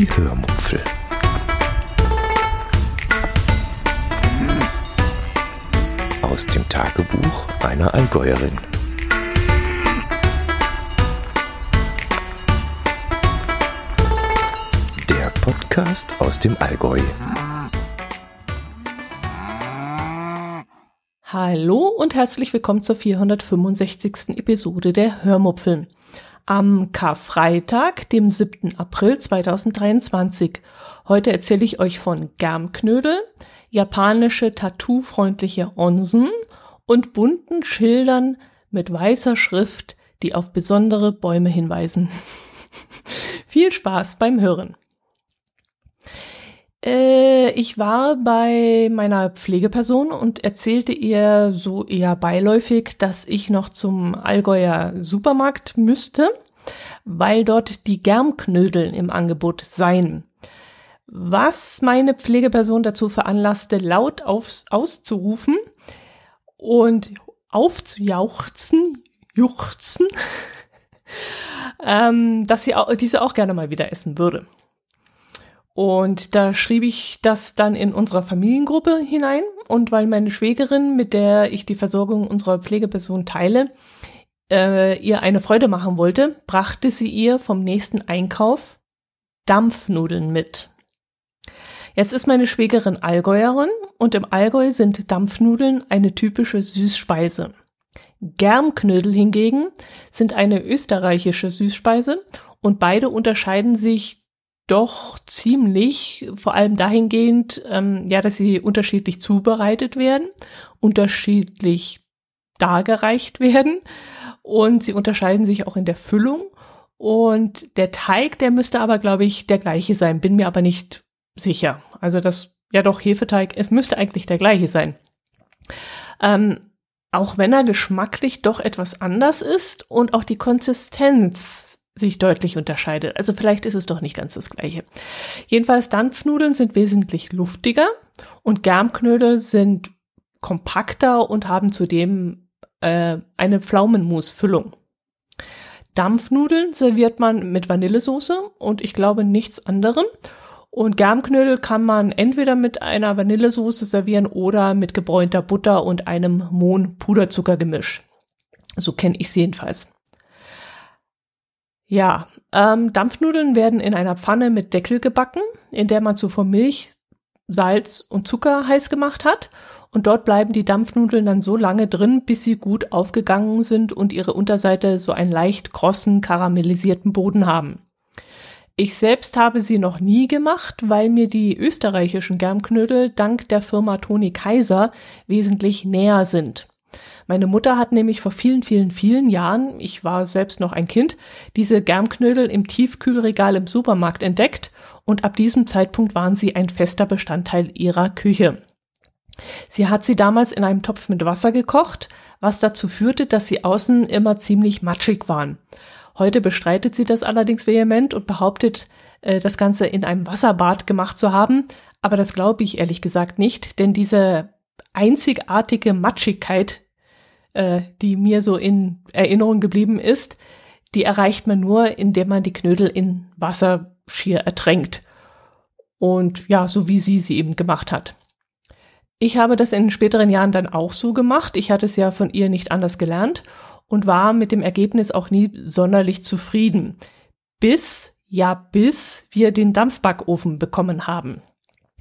Die Hörmupfel. Aus dem Tagebuch einer Allgäuerin. Der Podcast aus dem Allgäu. Hallo und herzlich willkommen zur 465. Episode der Hörmupfeln. Am Karfreitag, dem 7. April 2023. Heute erzähle ich euch von Germknödel, japanische tattoo-freundliche Onsen und bunten Schildern mit weißer Schrift, die auf besondere Bäume hinweisen. Viel Spaß beim Hören. Äh, ich war bei meiner Pflegeperson und erzählte ihr so eher beiläufig, dass ich noch zum Allgäuer Supermarkt müsste, weil dort die Germknödel im Angebot seien. Was meine Pflegeperson dazu veranlasste, laut aufs, auszurufen und aufzujauchzen, juchzen, ähm, dass sie auch, diese auch gerne mal wieder essen würde. Und da schrieb ich das dann in unserer Familiengruppe hinein. Und weil meine Schwägerin, mit der ich die Versorgung unserer Pflegeperson teile, äh, ihr eine Freude machen wollte, brachte sie ihr vom nächsten Einkauf Dampfnudeln mit. Jetzt ist meine Schwägerin Allgäuerin und im Allgäu sind Dampfnudeln eine typische Süßspeise. Germknödel hingegen sind eine österreichische Süßspeise und beide unterscheiden sich doch ziemlich, vor allem dahingehend, ähm, ja, dass sie unterschiedlich zubereitet werden, unterschiedlich dargereicht werden und sie unterscheiden sich auch in der Füllung. Und der Teig, der müsste aber, glaube ich, der gleiche sein, bin mir aber nicht sicher. Also das, ja doch, Hefeteig, es müsste eigentlich der gleiche sein. Ähm, auch wenn er geschmacklich doch etwas anders ist und auch die Konsistenz sich deutlich unterscheidet. Also vielleicht ist es doch nicht ganz das gleiche. Jedenfalls Dampfnudeln sind wesentlich luftiger und Germknödel sind kompakter und haben zudem äh, eine Pflaumenmusfüllung. Dampfnudeln serviert man mit Vanillesoße und ich glaube nichts anderem. Und Germknödel kann man entweder mit einer Vanillesoße servieren oder mit gebräunter Butter und einem Mohn-Puderzuckergemisch. So kenne ich sie jedenfalls. Ja, ähm, Dampfnudeln werden in einer Pfanne mit Deckel gebacken, in der man zuvor Milch, Salz und Zucker heiß gemacht hat. Und dort bleiben die Dampfnudeln dann so lange drin, bis sie gut aufgegangen sind und ihre Unterseite so einen leicht krossen, karamellisierten Boden haben. Ich selbst habe sie noch nie gemacht, weil mir die österreichischen Germknödel dank der Firma Toni Kaiser wesentlich näher sind. Meine Mutter hat nämlich vor vielen, vielen, vielen Jahren, ich war selbst noch ein Kind, diese Germknödel im Tiefkühlregal im Supermarkt entdeckt und ab diesem Zeitpunkt waren sie ein fester Bestandteil ihrer Küche. Sie hat sie damals in einem Topf mit Wasser gekocht, was dazu führte, dass sie außen immer ziemlich matschig waren. Heute bestreitet sie das allerdings vehement und behauptet, äh, das Ganze in einem Wasserbad gemacht zu haben, aber das glaube ich ehrlich gesagt nicht, denn diese einzigartige Matschigkeit, äh, die mir so in Erinnerung geblieben ist, die erreicht man nur, indem man die Knödel in Wasser schier ertränkt. Und ja, so wie sie sie eben gemacht hat. Ich habe das in späteren Jahren dann auch so gemacht. Ich hatte es ja von ihr nicht anders gelernt und war mit dem Ergebnis auch nie sonderlich zufrieden. Bis, ja, bis wir den Dampfbackofen bekommen haben.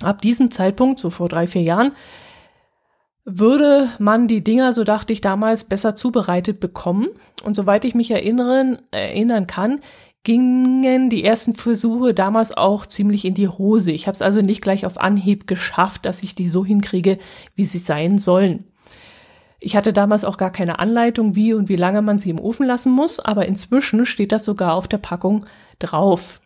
Ab diesem Zeitpunkt, so vor drei, vier Jahren, würde man die Dinger, so dachte ich damals, besser zubereitet bekommen. Und soweit ich mich erinnern, erinnern kann, gingen die ersten Versuche damals auch ziemlich in die Hose. Ich habe es also nicht gleich auf Anhieb geschafft, dass ich die so hinkriege, wie sie sein sollen. Ich hatte damals auch gar keine Anleitung, wie und wie lange man sie im Ofen lassen muss, aber inzwischen steht das sogar auf der Packung drauf.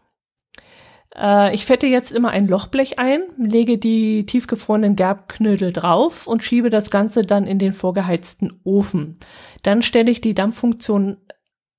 Äh, ich fette jetzt immer ein Lochblech ein, lege die tiefgefrorenen Gerbknödel drauf und schiebe das Ganze dann in den vorgeheizten Ofen. Dann stelle ich die Dampffunktion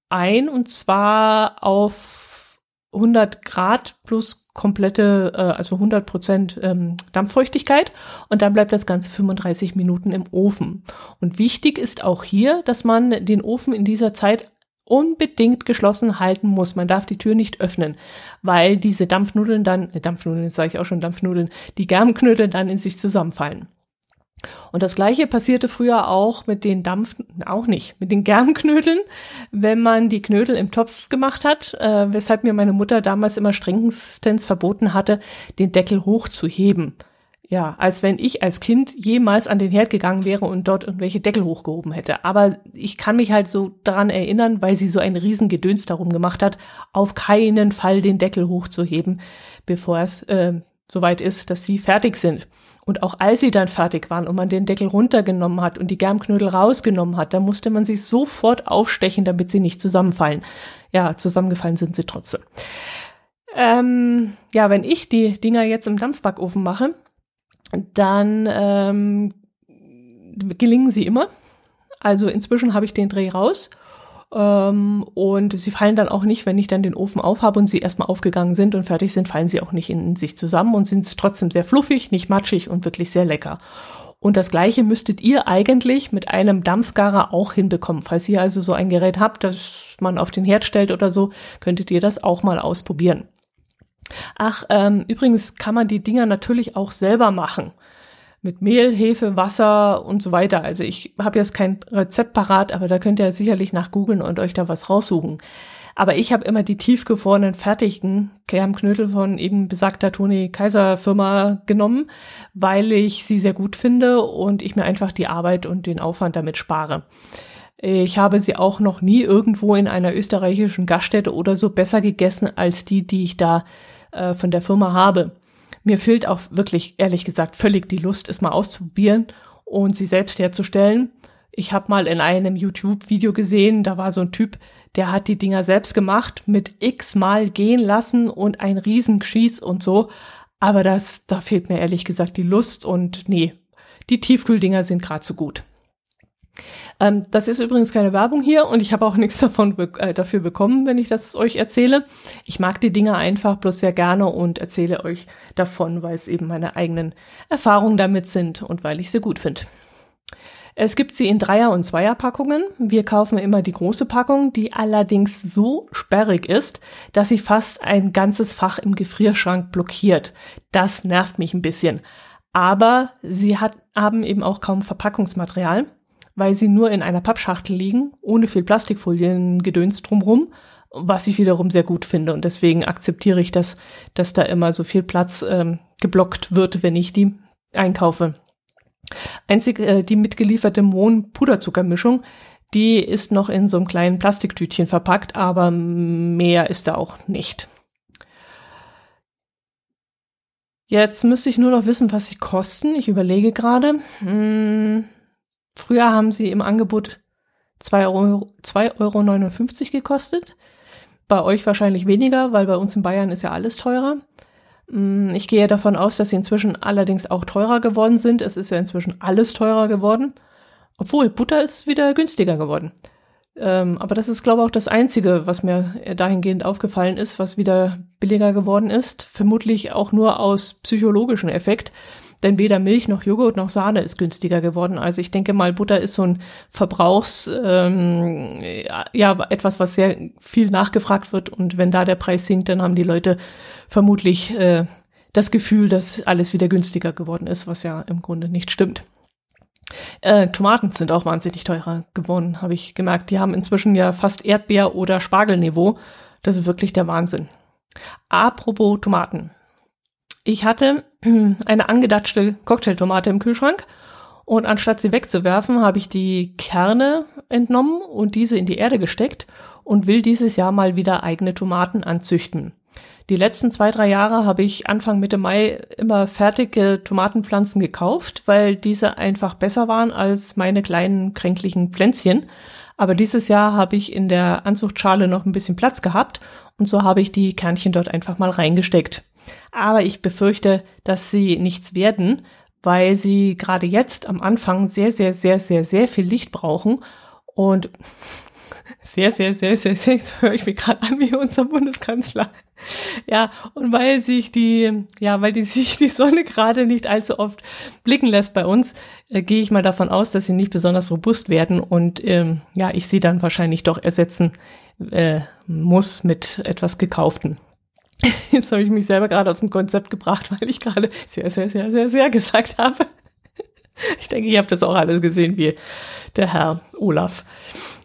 ein und zwar auf 100 Grad plus komplette, äh, also 100 Prozent ähm, Dampffeuchtigkeit und dann bleibt das Ganze 35 Minuten im Ofen. Und wichtig ist auch hier, dass man den Ofen in dieser Zeit unbedingt geschlossen halten muss. Man darf die Tür nicht öffnen, weil diese Dampfnudeln dann, äh, Dampfnudeln, sage ich auch schon Dampfnudeln, die Germknödel dann in sich zusammenfallen. Und das gleiche passierte früher auch mit den Dampf, auch nicht, mit den Germknödeln, wenn man die Knödel im Topf gemacht hat, äh, weshalb mir meine Mutter damals immer strengstens verboten hatte, den Deckel hochzuheben. Ja, als wenn ich als Kind jemals an den Herd gegangen wäre und dort irgendwelche Deckel hochgehoben hätte. Aber ich kann mich halt so daran erinnern, weil sie so ein Riesengedöns darum gemacht hat, auf keinen Fall den Deckel hochzuheben, bevor es äh, soweit ist, dass sie fertig sind. Und auch als sie dann fertig waren und man den Deckel runtergenommen hat und die Germknödel rausgenommen hat, da musste man sie sofort aufstechen, damit sie nicht zusammenfallen. Ja, zusammengefallen sind sie trotzdem. Ähm, ja, wenn ich die Dinger jetzt im Dampfbackofen mache, dann ähm, gelingen sie immer. Also inzwischen habe ich den Dreh raus ähm, und sie fallen dann auch nicht, wenn ich dann den Ofen aufhabe und sie erstmal aufgegangen sind und fertig sind, fallen sie auch nicht in, sich zusammen und sind trotzdem sehr fluffig, nicht matschig und wirklich sehr lecker. Und das gleiche müsstet ihr eigentlich mit einem Dampfgarer auch hinbekommen. Falls ihr also so ein Gerät habt, das man auf den Herd stellt oder so, könntet ihr das auch mal ausprobieren. Ach, ähm, übrigens kann man die Dinger natürlich auch selber machen. Mit Mehl, Hefe, Wasser und so weiter. Also ich habe jetzt kein Rezept parat, aber da könnt ihr sicherlich nach googeln und euch da was raussuchen. Aber ich habe immer die tiefgefrorenen fertigen Kermknödel von eben besagter Toni Kaiser Firma genommen, weil ich sie sehr gut finde und ich mir einfach die Arbeit und den Aufwand damit spare. Ich habe sie auch noch nie irgendwo in einer österreichischen Gaststätte oder so besser gegessen als die, die ich da äh, von der Firma habe. Mir fehlt auch wirklich, ehrlich gesagt, völlig die Lust, es mal auszuprobieren und sie selbst herzustellen. Ich habe mal in einem YouTube-Video gesehen, da war so ein Typ, der hat die Dinger selbst gemacht, mit x Mal gehen lassen und ein Riesengeschieß und so. Aber das, da fehlt mir ehrlich gesagt die Lust und nee, die Tiefkühldinger sind gerade so gut. Ähm, das ist übrigens keine Werbung hier und ich habe auch nichts davon be äh, dafür bekommen, wenn ich das euch erzähle. Ich mag die Dinge einfach bloß sehr gerne und erzähle euch davon, weil es eben meine eigenen Erfahrungen damit sind und weil ich sie gut finde. Es gibt sie in Dreier- und Zweierpackungen. Wir kaufen immer die große Packung, die allerdings so sperrig ist, dass sie fast ein ganzes Fach im Gefrierschrank blockiert. Das nervt mich ein bisschen. Aber sie hat, haben eben auch kaum Verpackungsmaterial weil sie nur in einer Pappschachtel liegen, ohne viel Plastikfoliengedöns drumrum, was ich wiederum sehr gut finde. Und deswegen akzeptiere ich das, dass da immer so viel Platz ähm, geblockt wird, wenn ich die einkaufe. Einzig äh, die mitgelieferte Mohn-Puderzuckermischung, die ist noch in so einem kleinen Plastiktütchen verpackt, aber mehr ist da auch nicht. Jetzt müsste ich nur noch wissen, was sie kosten. Ich überlege gerade. Hm, Früher haben sie im Angebot 2,59 Euro, 2,59 Euro gekostet. Bei euch wahrscheinlich weniger, weil bei uns in Bayern ist ja alles teurer. Mm, ich gehe davon aus, dass sie inzwischen allerdings auch teurer geworden sind. Es ist ja inzwischen alles teurer geworden. Obwohl, Butter ist wieder günstiger geworden. Ähm, aber das ist, glaube ich, auch das Einzige, was mir dahingehend aufgefallen ist, was wieder billiger geworden ist. Vermutlich auch nur aus psychologischen Effekt. Denn weder Milch noch Joghurt noch Sahne ist günstiger geworden. Also ich denke mal, Butter ist so ein Verbrauchs, ähm, ja, etwas, was sehr viel nachgefragt wird. Und wenn da der Preis sinkt, dann haben die Leute vermutlich äh, das Gefühl, dass alles wieder günstiger geworden ist, was ja im Grunde nicht stimmt. Äh, Tomaten sind auch wahnsinnig teurer geworden, habe ich gemerkt. Die haben inzwischen ja fast Erdbeer- oder Spargelniveau. Das ist wirklich der Wahnsinn. Apropos Tomaten. Ich hatte eine angedatschte Cocktailtomate im Kühlschrank und anstatt sie wegzuwerfen, habe ich die Kerne entnommen und diese in die Erde gesteckt und will dieses Jahr mal wieder eigene Tomaten anzüchten. Die letzten zwei, drei Jahre habe ich Anfang Mitte Mai immer fertige Tomatenpflanzen gekauft, weil diese einfach besser waren als meine kleinen kränklichen Pflänzchen. Aber dieses Jahr habe ich in der Anzuchtschale noch ein bisschen Platz gehabt und so habe ich die Kernchen dort einfach mal reingesteckt. Aber ich befürchte, dass sie nichts werden, weil sie gerade jetzt am Anfang sehr, sehr, sehr, sehr, sehr viel Licht brauchen. Und Sehr, sehr, sehr, sehr, sehr, jetzt höre ich mich gerade an wie unser Bundeskanzler. Ja, und weil sich die, ja, weil die sich die Sonne gerade nicht allzu oft blicken lässt bei uns, äh, gehe ich mal davon aus, dass sie nicht besonders robust werden und ähm, ja, ich sie dann wahrscheinlich doch ersetzen äh, muss mit etwas gekauften. Jetzt habe ich mich selber gerade aus dem Konzept gebracht, weil ich gerade sehr, sehr, sehr, sehr, sehr gesagt habe. Ich denke, ihr habt das auch alles gesehen, wie der Herr Olaf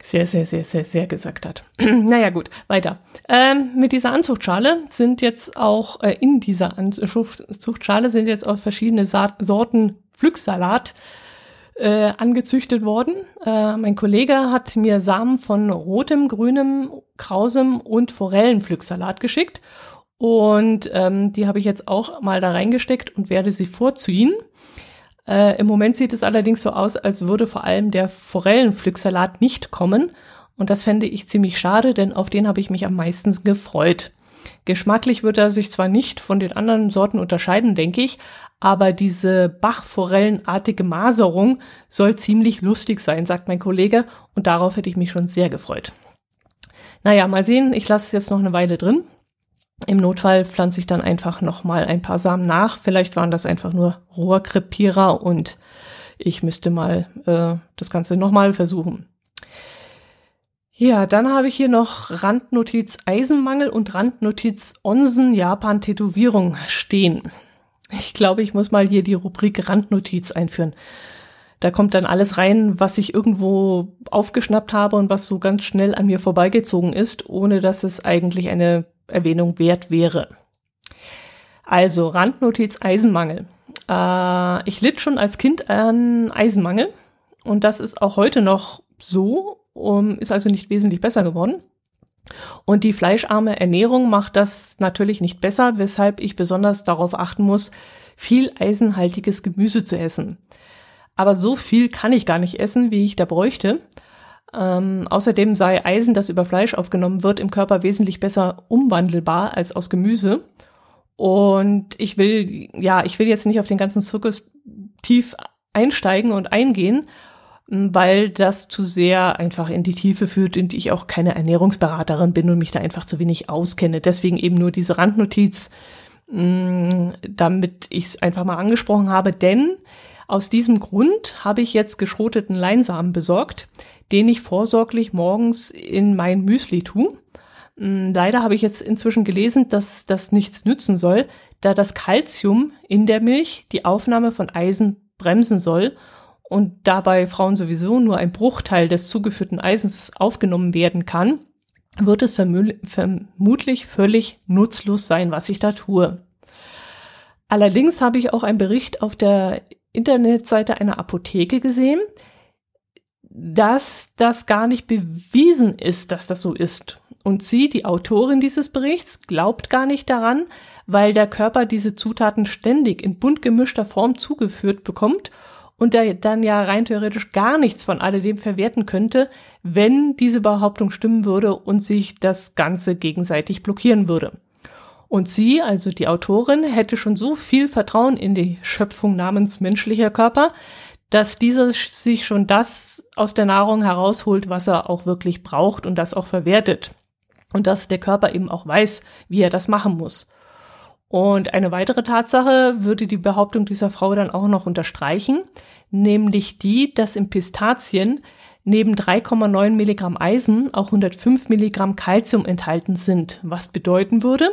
sehr, sehr, sehr, sehr, sehr gesagt hat. naja, gut, weiter. Ähm, mit dieser Anzuchtschale sind jetzt auch, äh, in dieser Anzuchtschale sind jetzt auch verschiedene Sa Sorten Pflücksalat äh, angezüchtet worden. Äh, mein Kollege hat mir Samen von rotem, grünem, krausem und Forellenpflücksalat geschickt. Und ähm, die habe ich jetzt auch mal da reingesteckt und werde sie vorziehen. Äh, Im Moment sieht es allerdings so aus, als würde vor allem der Forellenpflücksalat nicht kommen. Und das fände ich ziemlich schade, denn auf den habe ich mich am meisten gefreut. Geschmacklich wird er sich zwar nicht von den anderen Sorten unterscheiden, denke ich, aber diese Bachforellenartige Maserung soll ziemlich lustig sein, sagt mein Kollege, und darauf hätte ich mich schon sehr gefreut. Naja, mal sehen, ich lasse es jetzt noch eine Weile drin. Im Notfall pflanze ich dann einfach nochmal ein paar Samen nach. Vielleicht waren das einfach nur Rohrkrepierer und ich müsste mal äh, das Ganze nochmal versuchen. Ja, dann habe ich hier noch Randnotiz Eisenmangel und Randnotiz Onsen Japan Tätowierung stehen. Ich glaube, ich muss mal hier die Rubrik Randnotiz einführen. Da kommt dann alles rein, was ich irgendwo aufgeschnappt habe und was so ganz schnell an mir vorbeigezogen ist, ohne dass es eigentlich eine Erwähnung wert wäre. Also Randnotiz Eisenmangel. Äh, ich litt schon als Kind an Eisenmangel und das ist auch heute noch so, um, ist also nicht wesentlich besser geworden. Und die fleischarme Ernährung macht das natürlich nicht besser, weshalb ich besonders darauf achten muss, viel eisenhaltiges Gemüse zu essen. Aber so viel kann ich gar nicht essen, wie ich da bräuchte. Ähm, außerdem sei Eisen, das über Fleisch aufgenommen wird, im Körper wesentlich besser umwandelbar als aus Gemüse. Und ich will, ja, ich will jetzt nicht auf den ganzen Zirkus tief einsteigen und eingehen, weil das zu sehr einfach in die Tiefe führt und ich auch keine Ernährungsberaterin bin und mich da einfach zu wenig auskenne. Deswegen eben nur diese Randnotiz, damit ich es einfach mal angesprochen habe. Denn aus diesem Grund habe ich jetzt geschroteten Leinsamen besorgt, den ich vorsorglich morgens in mein Müsli tue. Mm, leider habe ich jetzt inzwischen gelesen, dass das nichts nützen soll, da das Kalzium in der Milch die Aufnahme von Eisen bremsen soll und dabei Frauen sowieso nur ein Bruchteil des zugeführten Eisens aufgenommen werden kann, wird es vermutlich völlig nutzlos sein, was ich da tue. Allerdings habe ich auch einen Bericht auf der Internetseite einer Apotheke gesehen, dass das gar nicht bewiesen ist, dass das so ist. Und sie, die Autorin dieses Berichts, glaubt gar nicht daran, weil der Körper diese Zutaten ständig in bunt gemischter Form zugeführt bekommt und der dann ja rein theoretisch gar nichts von alledem verwerten könnte, wenn diese Behauptung stimmen würde und sich das Ganze gegenseitig blockieren würde. Und sie, also die Autorin, hätte schon so viel Vertrauen in die Schöpfung namens menschlicher Körper, dass dieser sich schon das aus der Nahrung herausholt, was er auch wirklich braucht und das auch verwertet. Und dass der Körper eben auch weiß, wie er das machen muss. Und eine weitere Tatsache würde die Behauptung dieser Frau dann auch noch unterstreichen, nämlich die, dass in Pistazien neben 3,9 Milligramm Eisen auch 105 Milligramm Calcium enthalten sind, was bedeuten würde,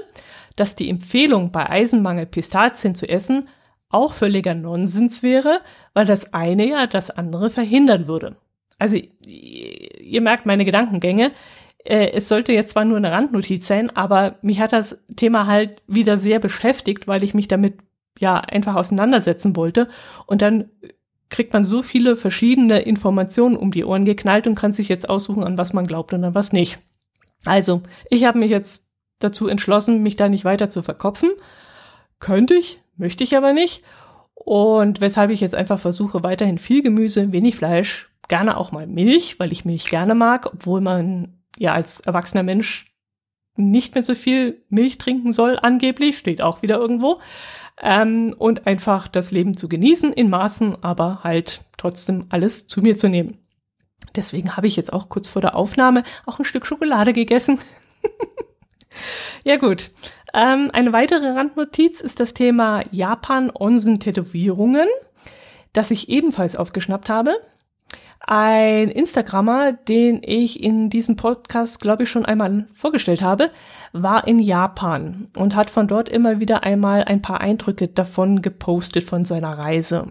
dass die Empfehlung bei Eisenmangel Pistazien zu essen auch völliger Nonsens wäre, weil das eine ja das andere verhindern würde. Also ihr merkt meine Gedankengänge. Äh, es sollte jetzt zwar nur eine Randnotiz sein, aber mich hat das Thema halt wieder sehr beschäftigt, weil ich mich damit ja einfach auseinandersetzen wollte. Und dann kriegt man so viele verschiedene Informationen um die Ohren geknallt und kann sich jetzt aussuchen, an was man glaubt und an was nicht. Also, ich habe mich jetzt dazu entschlossen, mich da nicht weiter zu verkopfen. Könnte ich, möchte ich aber nicht. Und weshalb ich jetzt einfach versuche, weiterhin viel Gemüse, wenig Fleisch, gerne auch mal Milch, weil ich Milch gerne mag, obwohl man ja als erwachsener Mensch nicht mehr so viel Milch trinken soll, angeblich, steht auch wieder irgendwo. Ähm, und einfach das Leben zu genießen in Maßen, aber halt trotzdem alles zu mir zu nehmen. Deswegen habe ich jetzt auch kurz vor der Aufnahme auch ein Stück Schokolade gegessen. ja gut. Ähm, eine weitere Randnotiz ist das Thema Japan-Onsen-Tätowierungen, das ich ebenfalls aufgeschnappt habe. Ein Instagrammer, den ich in diesem Podcast, glaube ich, schon einmal vorgestellt habe, war in Japan und hat von dort immer wieder einmal ein paar Eindrücke davon gepostet von seiner Reise.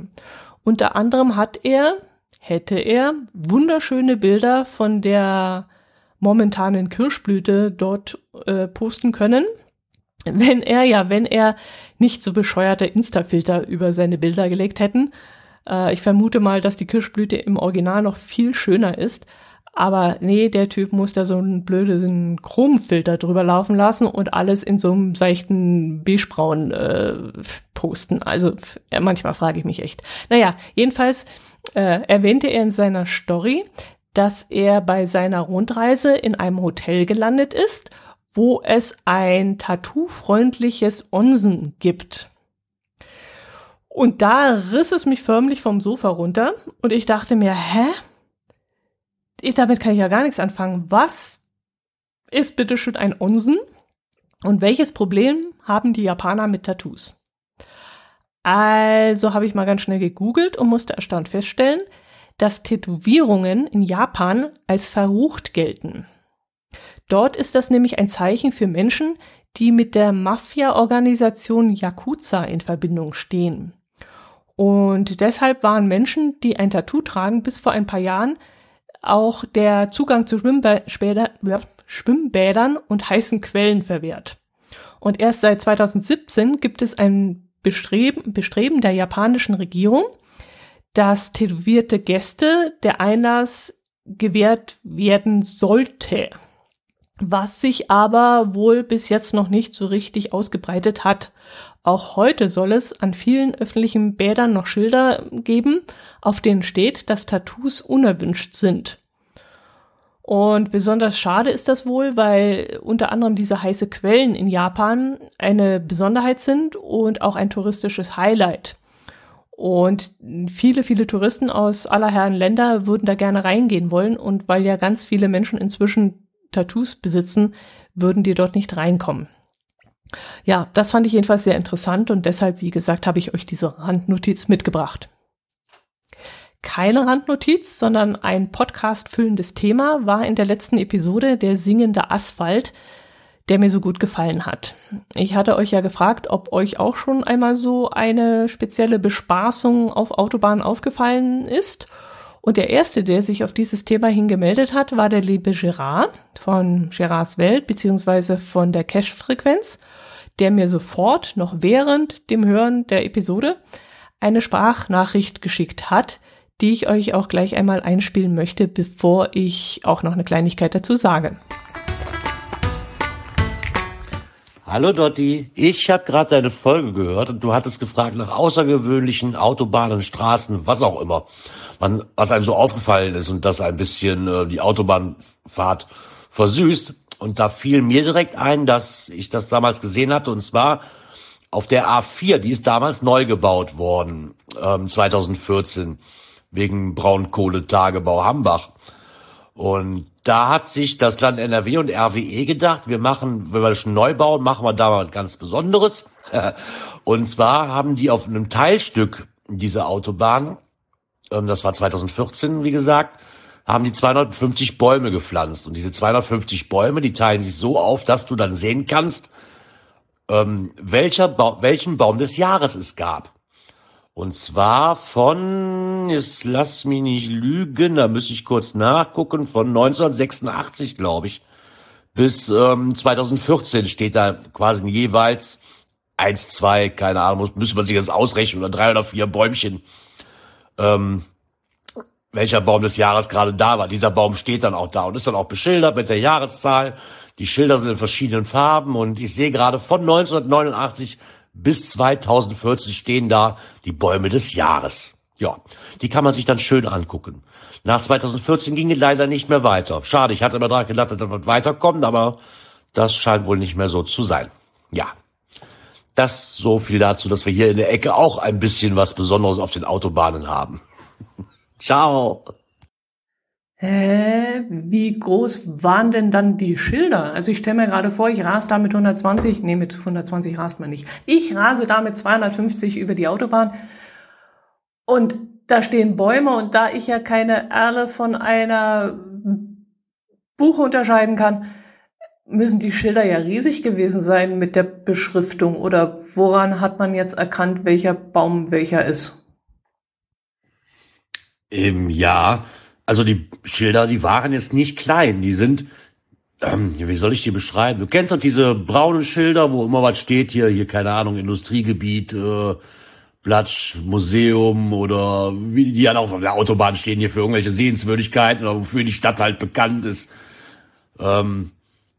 Unter anderem hat er, hätte er, wunderschöne Bilder von der momentanen Kirschblüte dort äh, posten können. Wenn er ja, wenn er nicht so bescheuerte Insta-Filter über seine Bilder gelegt hätten, äh, ich vermute mal, dass die Kirschblüte im Original noch viel schöner ist. Aber nee, der Typ muss da so einen blöden Chromfilter drüber laufen lassen und alles in so einem seichten Beigebraun äh, posten. Also manchmal frage ich mich echt. Naja, jedenfalls äh, erwähnte er in seiner Story, dass er bei seiner Rundreise in einem Hotel gelandet ist, wo es ein tattoo-freundliches Onsen gibt. Und da riss es mich förmlich vom Sofa runter und ich dachte mir, hä? Ich, damit kann ich ja gar nichts anfangen. Was ist bitte schon ein Onsen? Und welches Problem haben die Japaner mit Tattoos? Also habe ich mal ganz schnell gegoogelt und musste erstaunt feststellen, dass Tätowierungen in Japan als verrucht gelten. Dort ist das nämlich ein Zeichen für Menschen, die mit der Mafia-Organisation Yakuza in Verbindung stehen. Und deshalb waren Menschen, die ein Tattoo tragen, bis vor ein paar Jahren auch der Zugang zu Schwimmbädern und heißen Quellen verwehrt. Und erst seit 2017 gibt es ein Bestreben, Bestreben der japanischen Regierung, dass tätowierte Gäste der Einlass gewährt werden sollte. Was sich aber wohl bis jetzt noch nicht so richtig ausgebreitet hat. Auch heute soll es an vielen öffentlichen Bädern noch Schilder geben, auf denen steht, dass Tattoos unerwünscht sind. Und besonders schade ist das wohl, weil unter anderem diese heiße Quellen in Japan eine Besonderheit sind und auch ein touristisches Highlight. Und viele, viele Touristen aus aller Herren Länder würden da gerne reingehen wollen. Und weil ja ganz viele Menschen inzwischen Tattoos besitzen, würden die dort nicht reinkommen. Ja, das fand ich jedenfalls sehr interessant und deshalb, wie gesagt, habe ich euch diese Randnotiz mitgebracht. Keine Randnotiz, sondern ein Podcast füllendes Thema war in der letzten Episode der singende Asphalt, der mir so gut gefallen hat. Ich hatte euch ja gefragt, ob euch auch schon einmal so eine spezielle Bespaßung auf Autobahnen aufgefallen ist. Und der erste, der sich auf dieses Thema hingemeldet hat, war der liebe Gerard von Gerards Welt beziehungsweise von der Cache-Frequenz der mir sofort, noch während dem Hören der Episode, eine Sprachnachricht geschickt hat, die ich euch auch gleich einmal einspielen möchte, bevor ich auch noch eine Kleinigkeit dazu sage. Hallo Dotti, ich habe gerade deine Folge gehört und du hattest gefragt nach außergewöhnlichen Autobahnen, Straßen, was auch immer, was einem so aufgefallen ist und das ein bisschen äh, die Autobahnfahrt versüßt. Und da fiel mir direkt ein, dass ich das damals gesehen hatte, und zwar auf der A4, die ist damals neu gebaut worden, ähm, 2014, wegen Braunkohletagebau Hambach. Und da hat sich das Land NRW und RWE gedacht, wir machen, wenn wir schon neu bauen, machen wir da mal ganz Besonderes. und zwar haben die auf einem Teilstück dieser Autobahn, ähm, das war 2014, wie gesagt, haben die 250 Bäume gepflanzt. Und diese 250 Bäume, die teilen sich so auf, dass du dann sehen kannst, ähm, welcher ba welchen Baum des Jahres es gab. Und zwar von, jetzt lass mich nicht lügen, da müsste ich kurz nachgucken, von 1986, glaube ich, bis ähm, 2014 steht da quasi jeweils eins, zwei, keine Ahnung, müsste man sich das ausrechnen, oder drei oder vier Bäumchen. Ähm, welcher Baum des Jahres gerade da war. Dieser Baum steht dann auch da und ist dann auch beschildert mit der Jahreszahl. Die Schilder sind in verschiedenen Farben und ich sehe gerade von 1989 bis 2014 stehen da die Bäume des Jahres. Ja, die kann man sich dann schön angucken. Nach 2014 ging es leider nicht mehr weiter. Schade, ich hatte immer daran gedacht, dass das weiterkommt, aber das scheint wohl nicht mehr so zu sein. Ja. Das so viel dazu, dass wir hier in der Ecke auch ein bisschen was Besonderes auf den Autobahnen haben. Ciao Hä? Wie groß waren denn dann die Schilder? Also ich stelle mir gerade vor, ich rase da mit 120, nee, mit 120 rast man nicht. Ich rase da mit 250 über die Autobahn und da stehen Bäume und da ich ja keine Erle von einer Buche unterscheiden kann, müssen die Schilder ja riesig gewesen sein mit der Beschriftung oder woran hat man jetzt erkannt, welcher Baum welcher ist? Im Jahr also die Schilder, die waren jetzt nicht klein, die sind, ähm, wie soll ich die beschreiben? Du kennst doch diese braunen Schilder, wo immer was steht hier, hier keine Ahnung, Industriegebiet, äh, Platsch, Museum oder wie die dann auf der Autobahn stehen hier für irgendwelche Sehenswürdigkeiten oder wofür die Stadt halt bekannt ist. Ähm,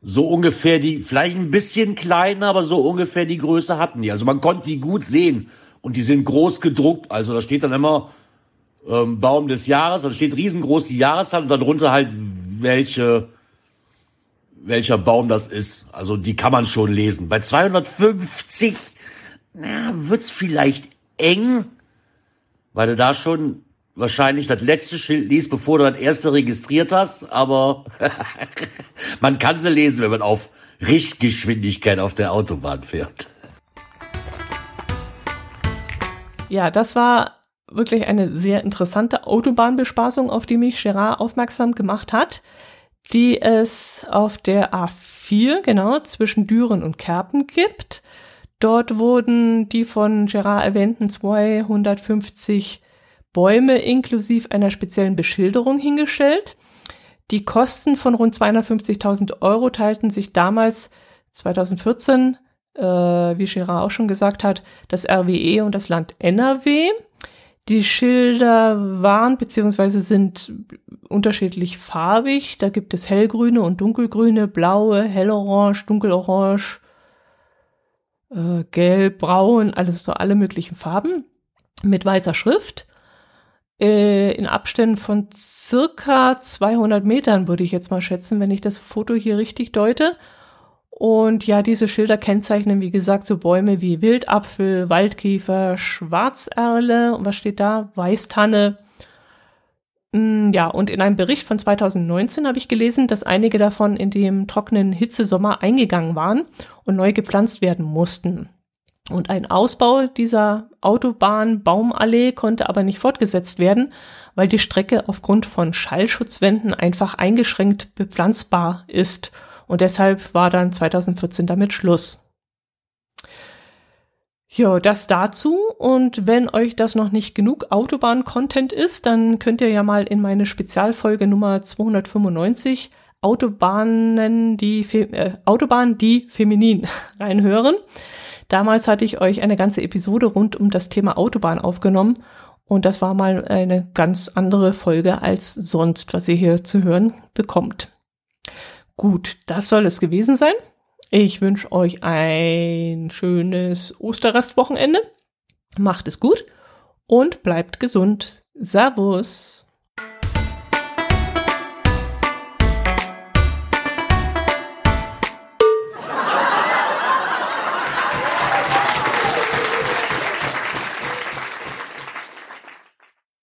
so ungefähr die, vielleicht ein bisschen kleiner, aber so ungefähr die Größe hatten die. Also man konnte die gut sehen und die sind groß gedruckt. Also da steht dann immer ähm, Baum des Jahres, da steht riesengroß die Jahreszahl und darunter halt welche welcher Baum das ist. Also die kann man schon lesen. Bei 250 na, wird's vielleicht eng, weil du da schon wahrscheinlich das letzte Schild liest, bevor du das erste registriert hast, aber man kann sie lesen, wenn man auf Richtgeschwindigkeit auf der Autobahn fährt. Ja, das war wirklich eine sehr interessante Autobahnbespaßung, auf die mich Gerard aufmerksam gemacht hat, die es auf der A4, genau, zwischen Düren und Kerpen gibt. Dort wurden die von Gerard erwähnten 250 Bäume inklusive einer speziellen Beschilderung hingestellt. Die Kosten von rund 250.000 Euro teilten sich damals 2014, äh, wie Gerard auch schon gesagt hat, das RWE und das Land NRW. Die Schilder waren bzw. sind unterschiedlich farbig. Da gibt es hellgrüne und dunkelgrüne, blaue, hellorange, dunkelorange, äh, gelb, braun, alles so alle möglichen Farben mit weißer Schrift. Äh, in Abständen von circa 200 Metern würde ich jetzt mal schätzen, wenn ich das Foto hier richtig deute. Und ja, diese Schilder kennzeichnen, wie gesagt, so Bäume wie Wildapfel, Waldkiefer, Schwarzerle und was steht da? Weißtanne. Mm, ja, und in einem Bericht von 2019 habe ich gelesen, dass einige davon in dem trockenen Hitzesommer eingegangen waren und neu gepflanzt werden mussten. Und ein Ausbau dieser Autobahn-Baumallee konnte aber nicht fortgesetzt werden, weil die Strecke aufgrund von Schallschutzwänden einfach eingeschränkt bepflanzbar ist und deshalb war dann 2014 damit Schluss. Ja, das dazu. Und wenn euch das noch nicht genug Autobahn-Content ist, dann könnt ihr ja mal in meine Spezialfolge Nummer 295 Autobahnen, die, äh, Autobahn, die feminin reinhören. Damals hatte ich euch eine ganze Episode rund um das Thema Autobahn aufgenommen und das war mal eine ganz andere Folge als sonst, was ihr hier zu hören bekommt. Gut, das soll es gewesen sein. Ich wünsche euch ein schönes Osterrestwochenende. Macht es gut und bleibt gesund. Servus.